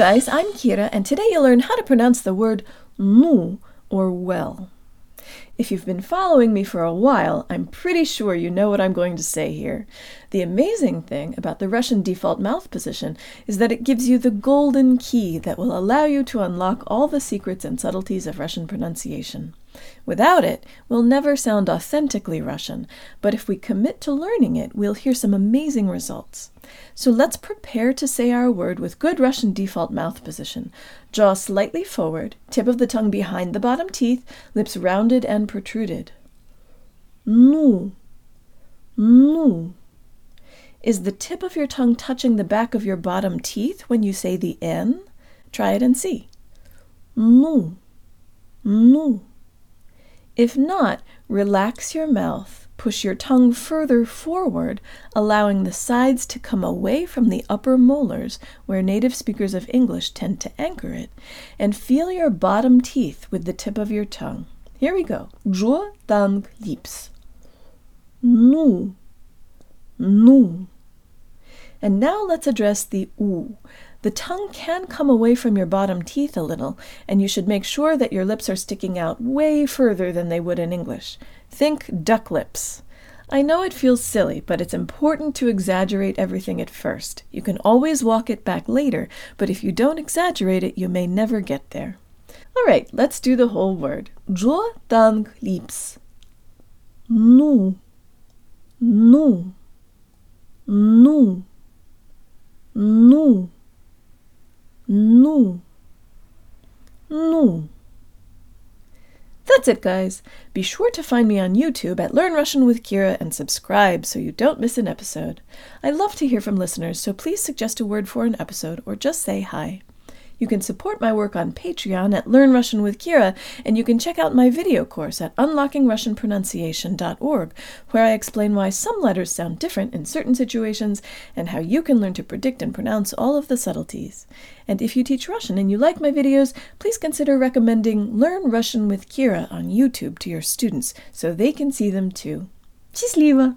guys, I'm Kira, and today you'll learn how to pronounce the word nu, or well. If you've been following me for a while, I'm pretty sure you know what I'm going to say here. The amazing thing about the Russian default mouth position is that it gives you the golden key that will allow you to unlock all the secrets and subtleties of Russian pronunciation. Without it, we'll never sound authentically Russian, but if we commit to learning it, we'll hear some amazing results. So let's prepare to say our word with good Russian default mouth position. Jaw slightly forward, tip of the tongue behind the bottom teeth, lips rounded and protruded. Nu. Nu. Is the tip of your tongue touching the back of your bottom teeth when you say the N? Try it and see. Nu. Nu. If not, relax your mouth, push your tongue further forward, allowing the sides to come away from the upper molars where native speakers of English tend to anchor it, and feel your bottom teeth with the tip of your tongue. Here we go. Jaw, tongue, lips. Nu. Nu. And now let's address the u. The tongue can come away from your bottom teeth a little, and you should make sure that your lips are sticking out way further than they would in English. Think duck lips. I know it feels silly, but it's important to exaggerate everything at first. You can always walk it back later, but if you don't exaggerate it, you may never get there. All right, let's do the whole word. Jaw, tongue, lips. Nu. Nu. Nu. Nu. Nu. Nu. That's it, guys. Be sure to find me on YouTube at Learn Russian with Kira and subscribe so you don't miss an episode. I love to hear from listeners, so please suggest a word for an episode or just say hi. You can support my work on Patreon at Learn Russian with Kira, and you can check out my video course at unlockingrussianpronunciation.org, where I explain why some letters sound different in certain situations and how you can learn to predict and pronounce all of the subtleties. And if you teach Russian and you like my videos, please consider recommending Learn Russian with Kira on YouTube to your students so they can see them too. Счастливо!